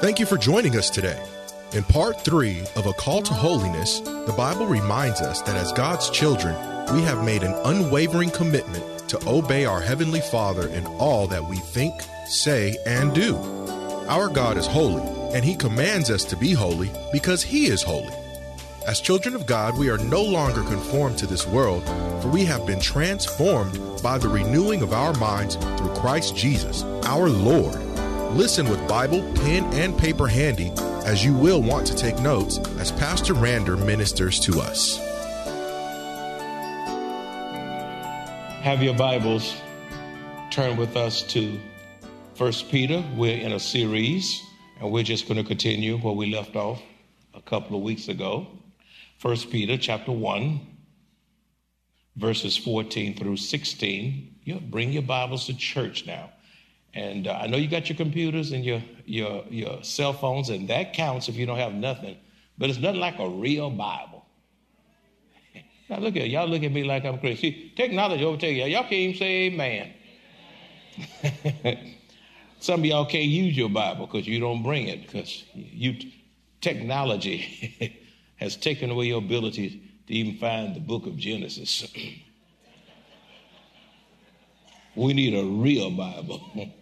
Thank you for joining us today. In part three of A Call to Holiness, the Bible reminds us that as God's children, we have made an unwavering commitment to obey our Heavenly Father in all that we think, say, and do. Our God is holy, and He commands us to be holy because He is holy. As children of God, we are no longer conformed to this world, for we have been transformed by the renewing of our minds through Christ Jesus, our Lord. Listen with Bible, pen, and paper handy, as you will want to take notes as Pastor Rander ministers to us. Have your Bibles turn with us to First Peter. We're in a series, and we're just going to continue where we left off a couple of weeks ago. First Peter chapter 1, verses 14 through 16. You bring your Bibles to church now. And uh, I know you got your computers and your, your, your cell phones, and that counts if you don't have nothing. But it's nothing like a real Bible. now look at y'all look at me like I'm crazy. See, technology overtake y'all. Y'all can't even say amen. Some of y'all can't use your Bible because you don't bring it because you technology has taken away your ability to even find the book of Genesis. we need a real Bible.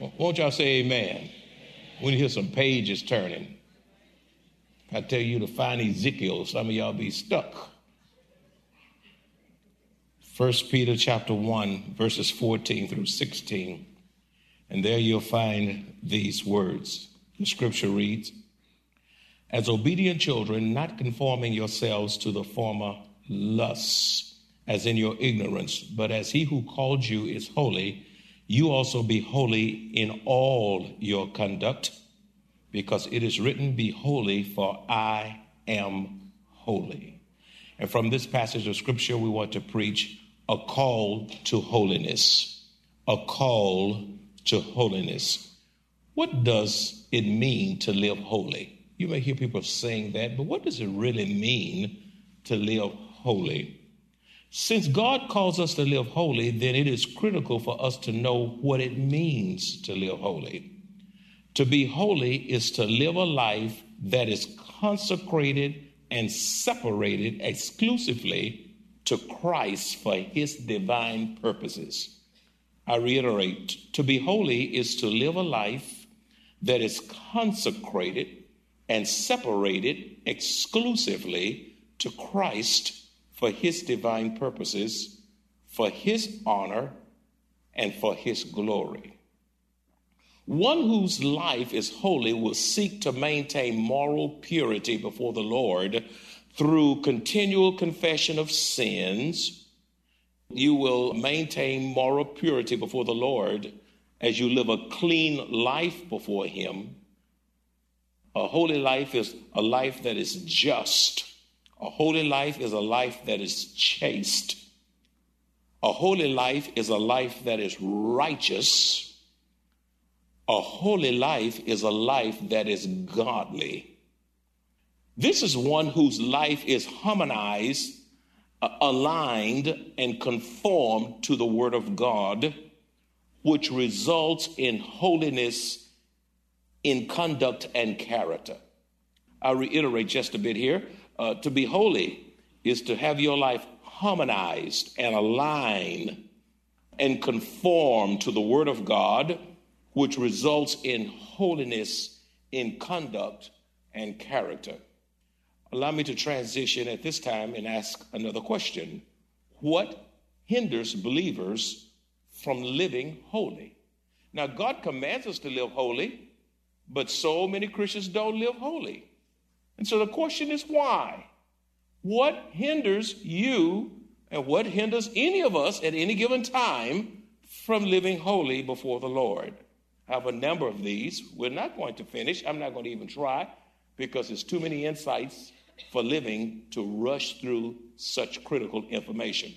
Won't y'all say amen? When you hear some pages turning, I tell you to find Ezekiel, some of y'all be stuck. First Peter chapter 1, verses 14 through 16. And there you'll find these words. The scripture reads, As obedient children, not conforming yourselves to the former lusts, as in your ignorance, but as he who called you is holy, you also be holy in all your conduct, because it is written, Be holy, for I am holy. And from this passage of scripture, we want to preach a call to holiness. A call to holiness. What does it mean to live holy? You may hear people saying that, but what does it really mean to live holy? Since God calls us to live holy, then it is critical for us to know what it means to live holy. To be holy is to live a life that is consecrated and separated exclusively to Christ for his divine purposes. I reiterate, to be holy is to live a life that is consecrated and separated exclusively to Christ for his divine purposes, for his honor, and for his glory. One whose life is holy will seek to maintain moral purity before the Lord through continual confession of sins. You will maintain moral purity before the Lord as you live a clean life before Him. A holy life is a life that is just a holy life is a life that is chaste. A holy life is a life that is righteous. A holy life is a life that is godly. This is one whose life is harmonized, uh, aligned, and conformed to the Word of God, which results in holiness in conduct and character. I'll reiterate just a bit here. Uh, to be holy is to have your life harmonized and aligned and conform to the Word of God, which results in holiness in conduct and character. Allow me to transition at this time and ask another question What hinders believers from living holy? Now, God commands us to live holy, but so many Christians don't live holy. And so the question is why? What hinders you and what hinders any of us at any given time from living holy before the Lord? I have a number of these. We're not going to finish. I'm not going to even try because there's too many insights for living to rush through such critical information.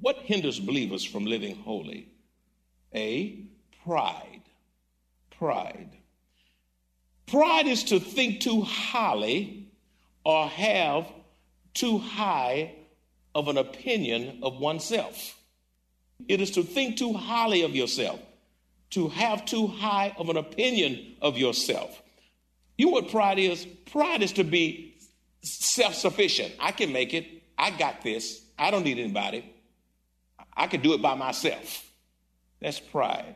What hinders believers from living holy? A, pride. Pride. Pride is to think too highly or have too high of an opinion of oneself. It is to think too highly of yourself, to have too high of an opinion of yourself. You know what pride is? Pride is to be self sufficient. I can make it. I got this. I don't need anybody. I can do it by myself. That's pride.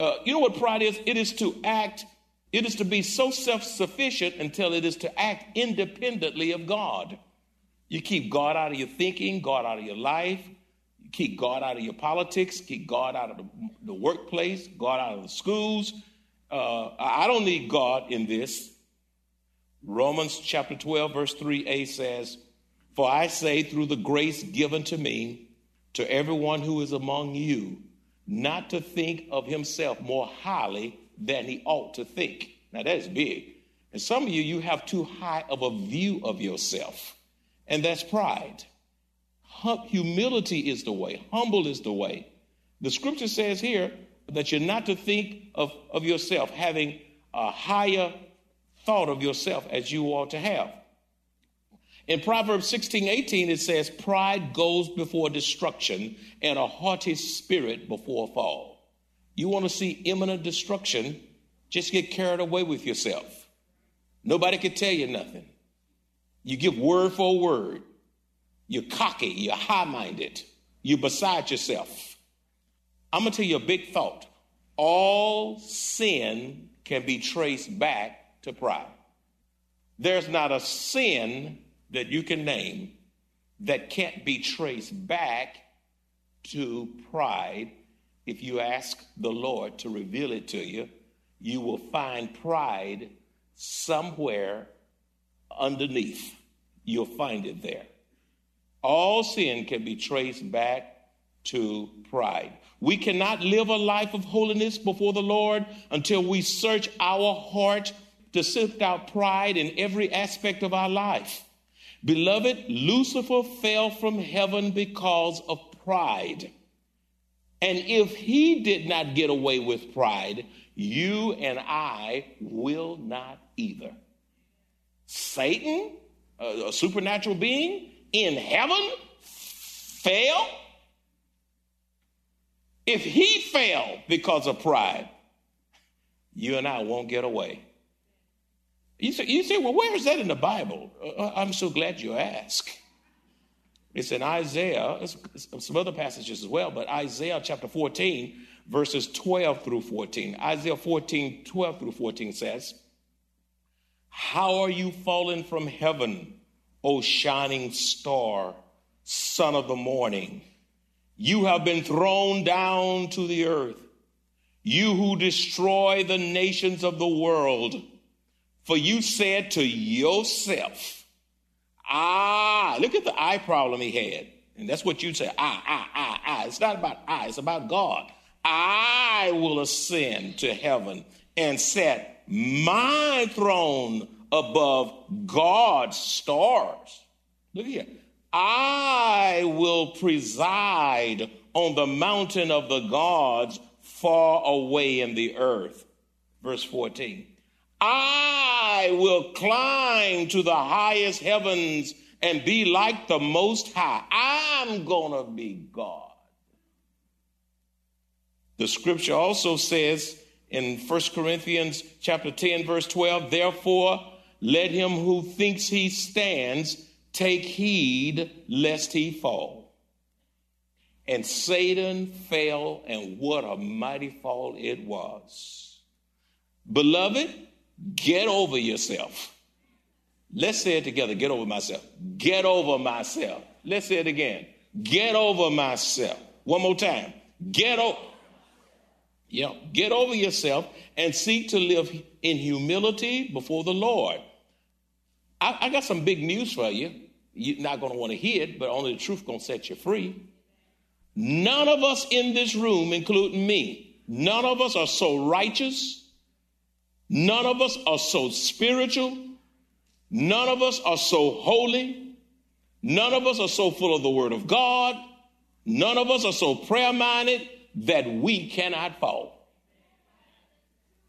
Uh, you know what pride is? It is to act, it is to be so self sufficient until it is to act independently of God. You keep God out of your thinking, God out of your life, you keep God out of your politics, keep God out of the, the workplace, God out of the schools, uh, I don't need God in this. Romans chapter 12, verse 3a says, For I say, through the grace given to me, to everyone who is among you, not to think of himself more highly than he ought to think. Now that's big. And some of you, you have too high of a view of yourself, and that's pride. Humility is the way, humble is the way. The scripture says here, that you're not to think of, of yourself having a higher thought of yourself as you ought to have. In Proverbs 16, 18, it says, Pride goes before destruction and a haughty spirit before fall. You want to see imminent destruction, just get carried away with yourself. Nobody can tell you nothing. You give word for word. You're cocky, you're high minded, you're beside yourself. I'm going to tell you a big thought. All sin can be traced back to pride. There's not a sin that you can name that can't be traced back to pride. If you ask the Lord to reveal it to you, you will find pride somewhere underneath. You'll find it there. All sin can be traced back to pride. We cannot live a life of holiness before the Lord until we search our heart to sift out pride in every aspect of our life. Beloved, Lucifer fell from heaven because of pride. And if he did not get away with pride, you and I will not either. Satan, a, supernatural being in heaven, fell if he fell because of pride, you and I won't get away. You say, you say well, where is that in the Bible? Uh, uh I'm so glad you ask. It's in Isaiah, some other passages as well, but Isaiah chapter 14, verses 12 through 14. Isaiah 14, 12 through 14 says, How are you fallen from heaven, O shining star, son of the morning? You have been thrown down to the earth, you who destroy the nations of the world. For you said to yourself, Ah, look at the eye problem he had. And that's what you'd say, I, I, I, I. It's not about I, it's about God. I will ascend to heaven and set my throne above God's stars. Look here. I will preside on the mountain of the gods far away in the earth. Verse 14. I will climb to the highest heavens and be like the most high. I'm going to be God. The scripture also says in 1 Corinthians chapter 10 verse 12, therefore let him who thinks he stands Take heed lest he fall. And Satan fell, and what a mighty fall it was. Beloved, get over yourself. Let's say it together get over myself. Get over myself. Let's say it again. Get over myself. One more time. Get over. Yeah, get over yourself and seek to live in humility before the Lord I, I got some big news for you. You're not going to want to hear it, but only the truth going to set you free. None of us in this room, including me, none of us are so righteous. None of us are so spiritual. None of us are so holy. None of us are so full of the Word of God. None of us are so prayer minded that we cannot fall.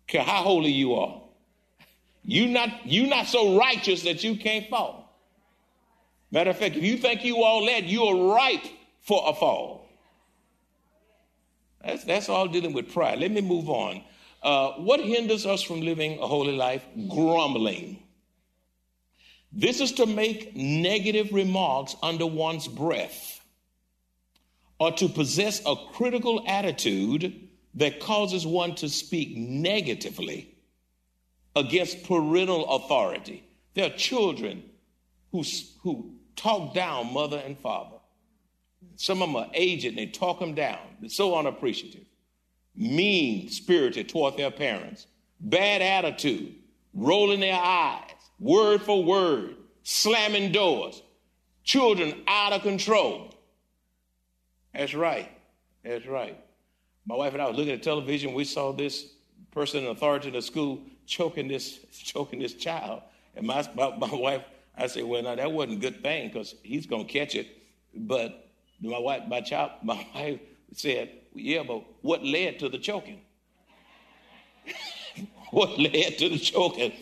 Care how holy you are. You're not You're not so righteous that you can't fall. Matter of fact, if you think you all that, you are ripe for a fall. That's, that's all dealing with pride. Let me move on. Uh, what hinders us from living a holy life? Grumbling. This is to make negative remarks under one's breath or to possess a critical attitude that causes one to speak negatively against parental authority. There are children who, who talk down mother and father. Some of them are aged and they talk them down. They're so unappreciative, mean spirited toward their parents, bad attitude, rolling their eyes, word for word, slamming doors, children out of control. That's right. That's right. My wife and I were looking at television. We saw this person in authority in the school choking this choking this child. And my, my, my wife, I said, well, now that wasn't a good thing because he's going to catch it. But my wife, my child, my wife said, yeah, but what led to the choking? what led to the choking?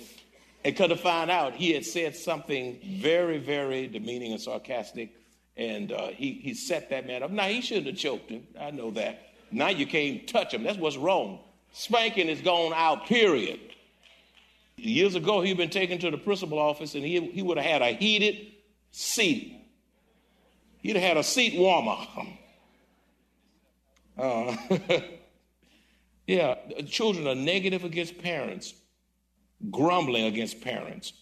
And could have found out he had said something very, very demeaning and sarcastic. And uh, he, he set that man up. Now, he shouldn't have choked him. I know that. Now you can't touch him. That's what's wrong. Spanking is gone out, period. Years ago, he'd been taken to the principal office and he, he would have had a heated seat. He'd have had a seat warmer. Uh, yeah, children are negative against parents, grumbling against parents.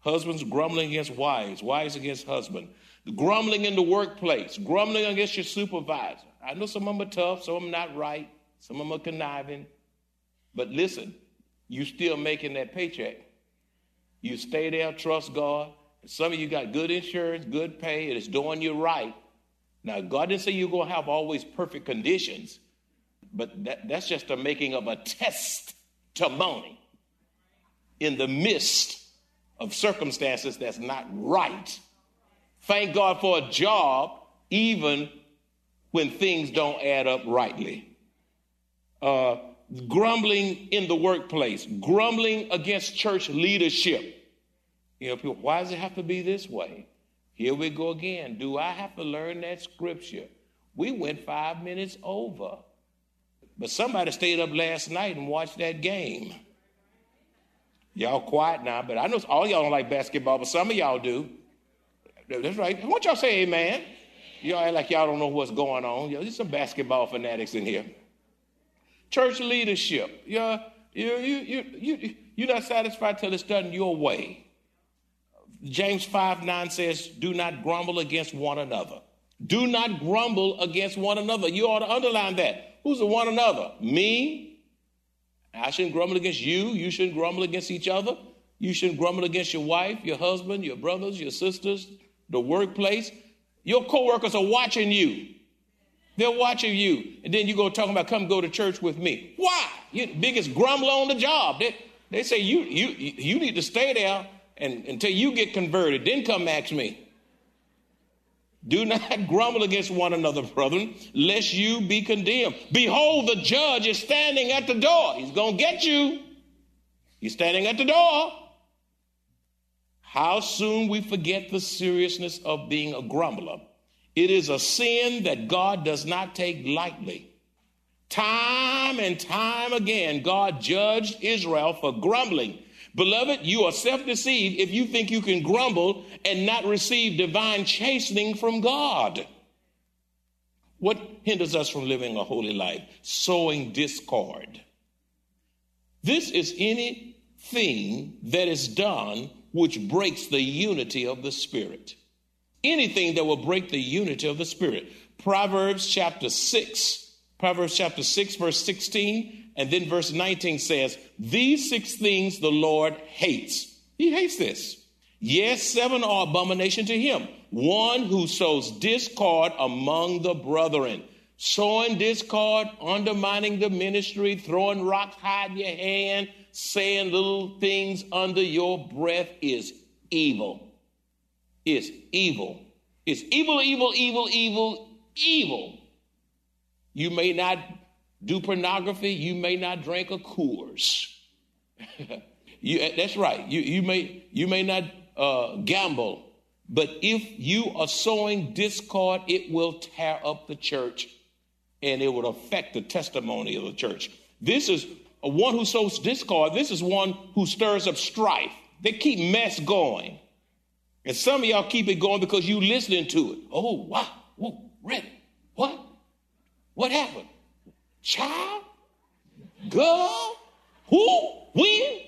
Husbands grumbling against wives, wives against husband. Grumbling in the workplace, grumbling against your supervisor. I know some of them are tough, some of them not right, some of them are conniving. But listen, you still making that paycheck. You stay there, trust God. Some of you got good insurance, good pay, and it's doing you right. Now, God didn't say you're going to have always perfect conditions, but that, that's just a making of a testimony in the midst of circumstances that's not right. Thank God for a job, even when things don't add up rightly. Uh, grumbling in the workplace, grumbling against church leadership. You know, people, why does it have to be this way? Here we go again. Do I have to learn that scripture? We went five minutes over. But somebody stayed up last night and watched that game. Y'all quiet now, but I know all y'all don't like basketball, but some of y'all do. That's right. Why don't y'all say amen? Y'all act like y'all don't know what's going on. There's some basketball fanatics in here. Church leadership. Yeah, you, you, you, you, you're not satisfied till it's done your way. James 5 9 says, Do not grumble against one another. Do not grumble against one another. You ought to underline that. Who's the one another? Me. I shouldn't grumble against you. You shouldn't grumble against each other. You shouldn't grumble against your wife, your husband, your brothers, your sisters, the workplace. Your coworkers are watching you. They're watching you. And then you go talking about come go to church with me. Why? You're the biggest grumbler on the job. They, they say you, you, you need to stay there and, until you get converted. Then come ask me. Do not grumble against one another, brethren, lest you be condemned. Behold, the judge is standing at the door. He's going to get you. He's standing at the door. How soon we forget the seriousness of being a grumbler. It is a sin that God does not take lightly. Time and time again, God judged Israel for grumbling. Beloved, you are self deceived if you think you can grumble and not receive divine chastening from God. What hinders us from living a holy life? Sowing discord. This is anything that is done which breaks the unity of the Spirit anything that will break the unity of the Spirit. Proverbs chapter 6, Proverbs chapter 6, verse 16, and then verse 19 says, These six things the Lord hates. He hates this. Yes, seven are abomination to him. One who sows discord among the brethren. Sowing discord, undermining the ministry, throwing rocks, hiding your hand, saying little things under your breath is evil. Is evil. It's evil, evil, evil, evil, evil. You may not do pornography. You may not drink a Coors. you, that's right. You, you, may, you may not uh, gamble. But if you are sowing discord, it will tear up the church and it will affect the testimony of the church. This is a one who sows discord. This is one who stirs up strife. They keep mess going. And some of y'all keep it going because you listening to it. Oh, wow. Whoa, Red. What? What happened? Child? Girl? Who? When?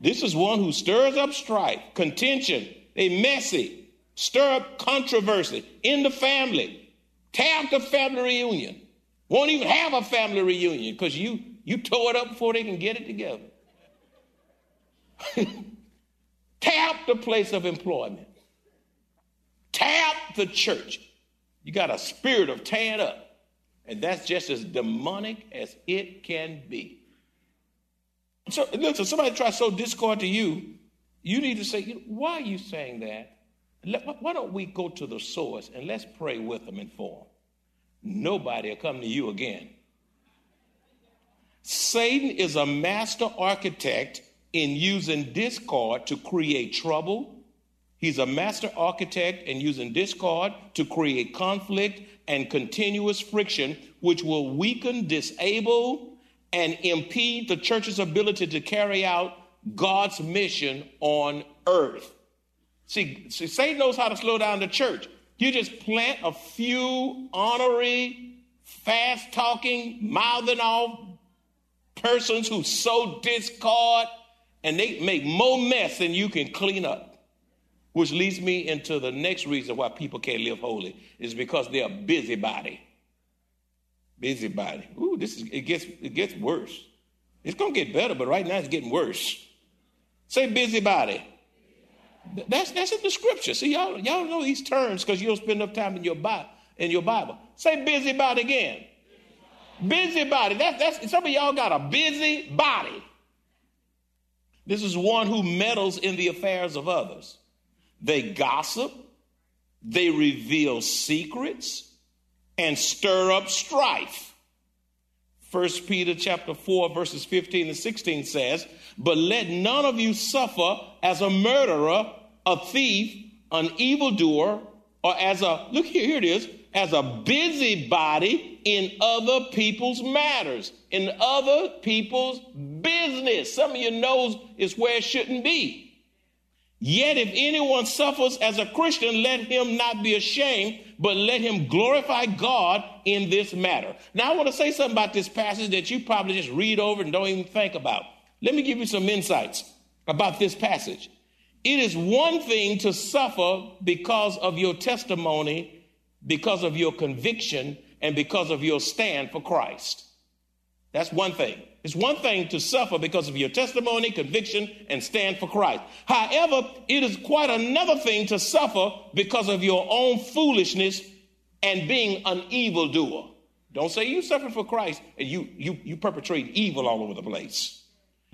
This is one who stirs up strife, contention. They messy, stir up controversy in the family, tear up the family reunion. Won't even have a family reunion because you you tore it up before they can get it together. Tap the place of employment. Tap the church. You got a spirit of tearing up. And that's just as demonic as it can be. So, listen, somebody tries to sow discord to you, you need to say, why are you saying that? Why don't we go to the source and let's pray with them and for them? Nobody will come to you again. Satan is a master architect in using discord to create trouble. He's a master architect in using discord to create conflict and continuous friction, which will weaken, disable, and impede the church's ability to carry out God's mission on earth. See, see Satan knows how to slow down the church. You just plant a few honorary, fast talking, mouthing off persons who sow discord and they make more mess than you can clean up. Which leads me into the next reason why people can't live holy is because they're busybody. Busybody. Ooh, this is it gets it gets worse. It's gonna get better, but right now it's getting worse. Say busybody. That's that's in the scripture. See, y'all, y'all know these terms because you don't spend enough time in your Bible in your Bible. Say busybody again. Busybody. That's that's some of y'all got a busy body. This is one who meddles in the affairs of others. They gossip, they reveal secrets, and stir up strife. 1 Peter chapter 4 verses 15 and 16 says, "But let none of you suffer as a murderer, a thief, an evildoer, or as a look here, here it is, as a busybody in other people's matters, in other people's business. Some of your nose is where it shouldn't be. Yet if anyone suffers as a Christian, let him not be ashamed, but let him glorify God in this matter. Now I want to say something about this passage that you probably just read over and don't even think about. Let me give you some insights about this passage. It is one thing to suffer because of your testimony, because of your conviction, and because of your stand for Christ. That's one thing. It's one thing to suffer because of your testimony, conviction, and stand for Christ. However, it is quite another thing to suffer because of your own foolishness and being an evildoer. Don't say you suffer for Christ and you, you, you perpetrate evil all over the place.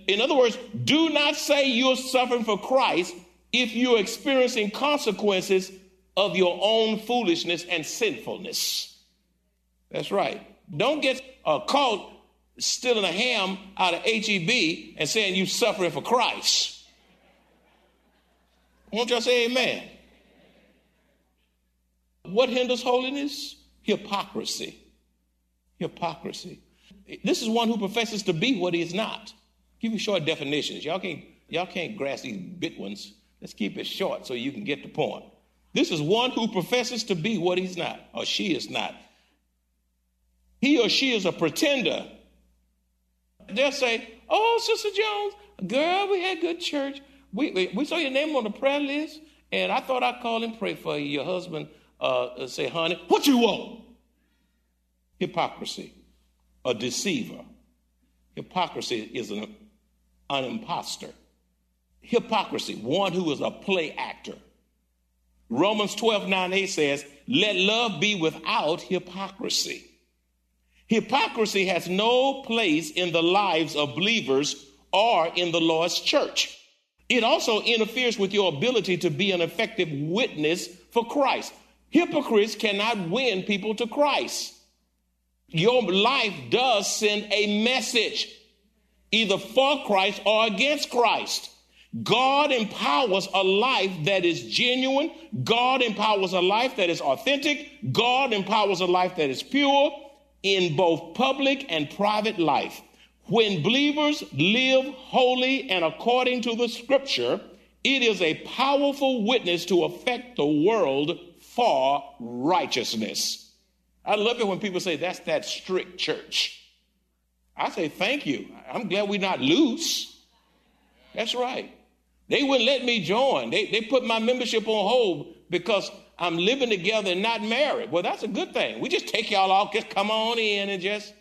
In other words, do not say you're suffering for Christ if you're experiencing consequences of your own foolishness and sinfulness. That's right. Don't get uh, caught stealing a ham out of HEB and saying you suffering for Christ. Won't y'all say amen? What hinders holiness? Hypocrisy. Hypocrisy. This is one who professes to be what he is not. Give you short definitions. Y'all can't, y'all can't grasp these big ones. Let's keep it short so you can get the point. This is one who professes to be what he's not, or she is not. He or she is a pretender They'll say, Oh, Sister Jones, girl, we had good church. We, we, saw your name on the prayer list, and I thought I'd call and pray for you. Your husband uh, say, Honey, what you want? Hypocrisy, a deceiver. Hypocrisy is an, an impostor. hypocrisy, one who is a play actor. Romans 12, 9, 8 says, Let love be without hypocrisy. Hypocrisy has no place in the lives of believers or in the Lord's church. It also interferes with your ability to be an effective witness for Christ. Hypocrites cannot win people to Christ. Your life does send a message, either for Christ or against Christ. God empowers a life that is genuine. God empowers a life that is authentic. God empowers a life that is pure in both public and private life. When believers live holy and according to the scripture, it is a powerful witness to affect the world for righteousness. I love it when people say that's that strict church. I say, thank you. I'm glad we're not loose. That's right. They wouldn't let me join. They, they put my membership on hold because I'm living together and not married. Well, that's a good thing. We just take y'all off, just come on in and just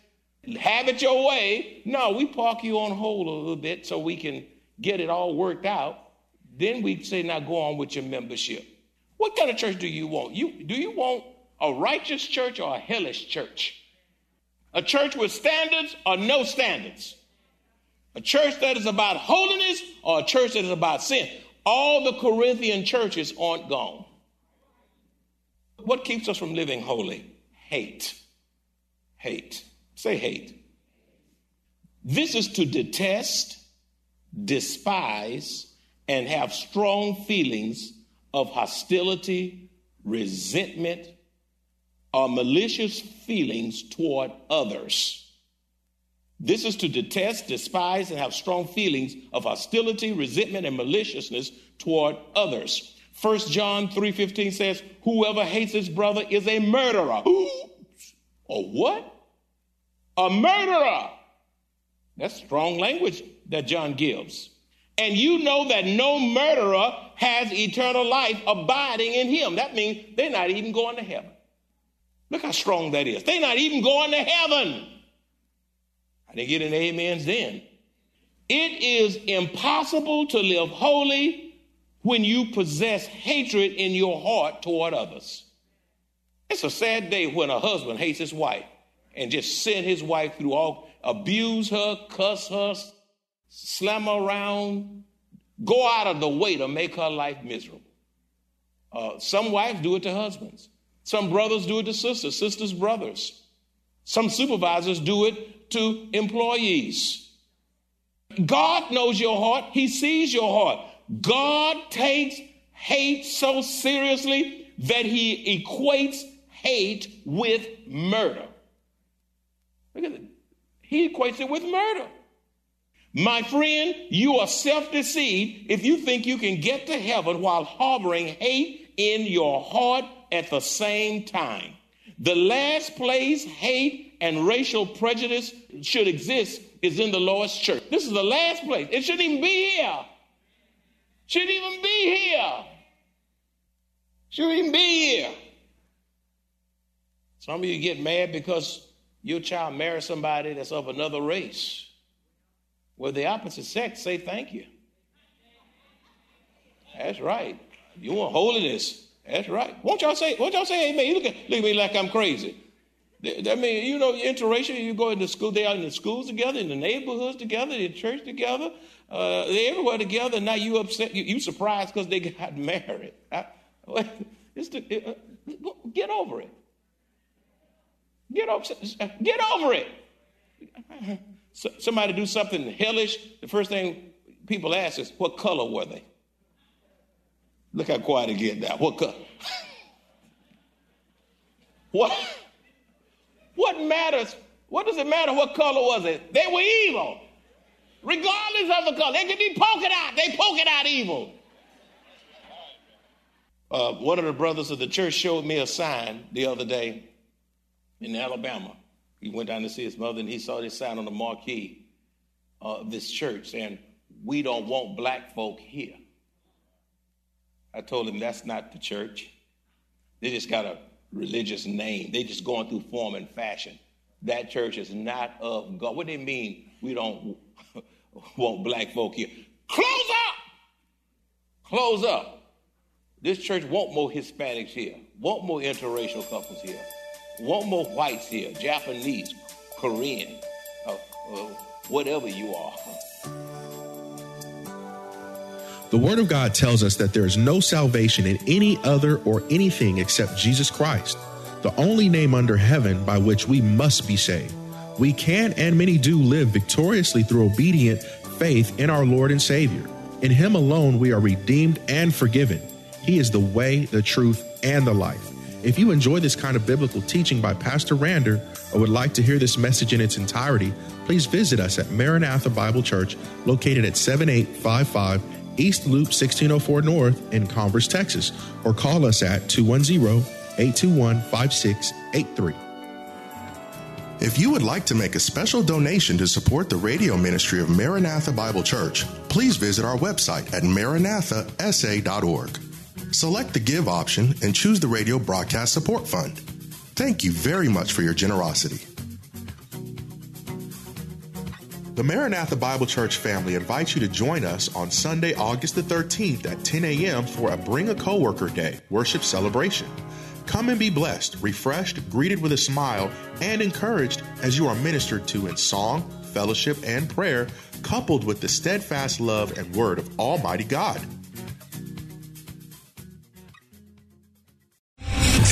have it your way. No, we park you on hold a little bit so we can get it all worked out. Then we say, now go on with your membership. What kind of church do you want? You do you want a righteous church or a hellish church? A church with standards or no standards? A church that is about holiness or a church that is about sin? All the Corinthian churches aren't gone. What keeps us from living holy? Hate. Hate. Say hate. This is to detest, despise, and have strong feelings of hostility, resentment, or malicious feelings toward others. This is to detest, despise, and have strong feelings of hostility, resentment, and maliciousness toward others. 1 John 3:15 says, "Whoever hates his brother is a murderer." Or what? A murderer. That's strong language that John gives. And you know that no murderer has eternal life abiding in him. That means they're not even going to heaven. Look how strong that is. They're not even going to heaven. I didn't get any amens then. It is impossible to live holy when you possess hatred in your heart toward others. It's a sad day when a husband hates his wife and just send his wife through all, abuse her, cuss her, slam her around, go out of the way to make her life miserable. Uh, some wives do it to husbands. Some brothers do it to sisters, sisters, brothers. Some supervisors do it to employees. God knows your heart, He sees your heart. God takes hate so seriously that he equates hate with murder. Look at it. He equates it with murder. My friend, you are self deceived if you think you can get to heaven while harboring hate in your heart at the same time. The last place hate and racial prejudice should exist is in the Lord's church. This is the last place. It shouldn't even be here. Shouldn't even be here. Shouldn't even be here. Some of you get mad because your child marries somebody that's of another race. Well, the opposite sex say thank you. That's right. You want holiness. That's right. Won't y'all say, won't y'all say amen? You look at, look at me like I'm crazy. I mean, you know, interracial, you go into school, they are in the schools together, in the neighborhoods together, in church together. Uh, they everywhere together. Now you upset. You, you surprised because they got married. I, the, uh, get over it. Get over, get over it. So, somebody do something hellish. The first thing people ask is, "What color were they?" Look how quiet it get now. What color? what? What matters? What does it matter? What color was it? They were evil regardless of the color. They can be poking out. They poking out evil. Uh, one of the brothers of the church showed me a sign the other day in Alabama. He went down to see his mother and he saw this sign on the marquee of this church saying, We don't want black folk here. I told him that's not the church. They just got a religious name. They just going through form and fashion. That church is not of God. What do they mean we don't want black folk here. Close up! close up. This church want more Hispanics here, want more interracial couples here, want more whites here, Japanese, Korean, uh, uh, whatever you are. The Word of God tells us that there is no salvation in any other or anything except Jesus Christ, the only name under heaven by which we must be saved. We can and many do live victoriously through obedient faith in our Lord and Savior. In Him alone we are redeemed and forgiven. He is the way, the truth, and the life. If you enjoy this kind of biblical teaching by Pastor Rander or would like to hear this message in its entirety, please visit us at Maranatha Bible Church, located at 7855 East Loop 1604 North in Converse, Texas, or call us at 210 821 5683. If you would like to make a special donation to support the radio ministry of Maranatha Bible Church, please visit our website at maranathasa.org. Select the Give option and choose the Radio Broadcast Support Fund. Thank you very much for your generosity. The Maranatha Bible Church family invites you to join us on Sunday, August the 13th at 10 a.m. for a Bring a Coworker Day worship celebration. Come and be blessed, refreshed, greeted with a smile, and encouraged as you are ministered to in song, fellowship, and prayer, coupled with the steadfast love and word of Almighty God.